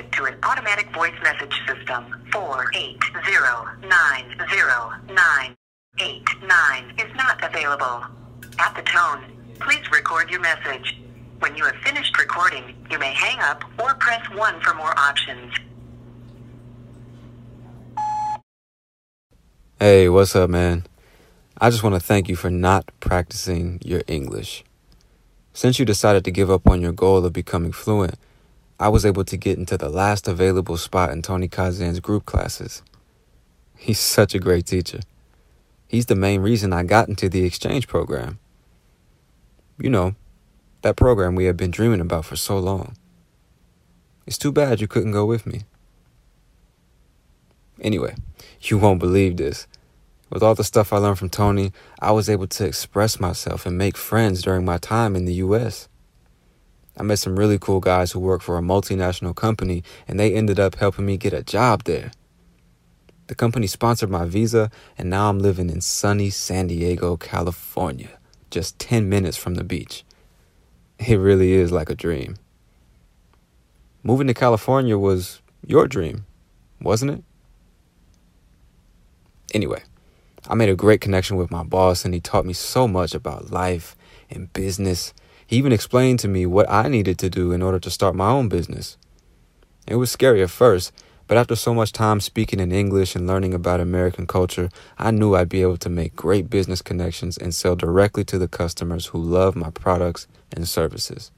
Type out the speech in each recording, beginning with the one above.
To an automatic voice message system. 480909889 is not available. At the tone, please record your message. When you have finished recording, you may hang up or press 1 for more options. Hey, what's up, man? I just want to thank you for not practicing your English. Since you decided to give up on your goal of becoming fluent, I was able to get into the last available spot in Tony Kazan's group classes. He's such a great teacher. He's the main reason I got into the exchange program. You know, that program we have been dreaming about for so long. It's too bad you couldn't go with me. Anyway, you won't believe this. With all the stuff I learned from Tony, I was able to express myself and make friends during my time in the US. I met some really cool guys who work for a multinational company, and they ended up helping me get a job there. The company sponsored my visa, and now I'm living in sunny San Diego, California, just 10 minutes from the beach. It really is like a dream. Moving to California was your dream, wasn't it? Anyway, I made a great connection with my boss, and he taught me so much about life and business. He even explained to me what I needed to do in order to start my own business. It was scary at first, but after so much time speaking in English and learning about American culture, I knew I'd be able to make great business connections and sell directly to the customers who love my products and services.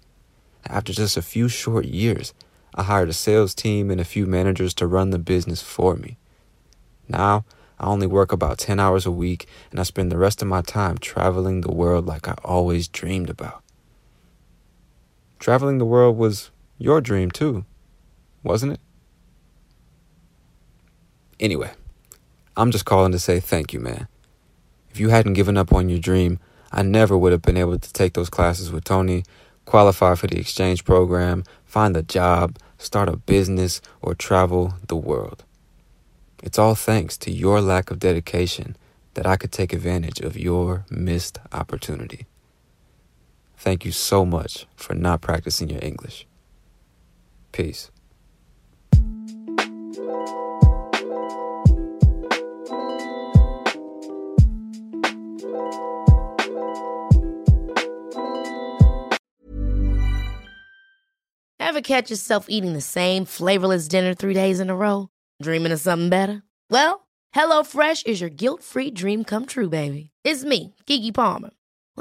After just a few short years, I hired a sales team and a few managers to run the business for me. Now, I only work about 10 hours a week and I spend the rest of my time traveling the world like I always dreamed about. Traveling the world was your dream too, wasn't it? Anyway, I'm just calling to say thank you, man. If you hadn't given up on your dream, I never would have been able to take those classes with Tony, qualify for the exchange program, find a job, start a business, or travel the world. It's all thanks to your lack of dedication that I could take advantage of your missed opportunity. Thank you so much for not practicing your English. Peace. Ever catch yourself eating the same flavorless dinner three days in a row? Dreaming of something better? Well, HelloFresh is your guilt-free dream come true, baby. It's me, Keke Palmer.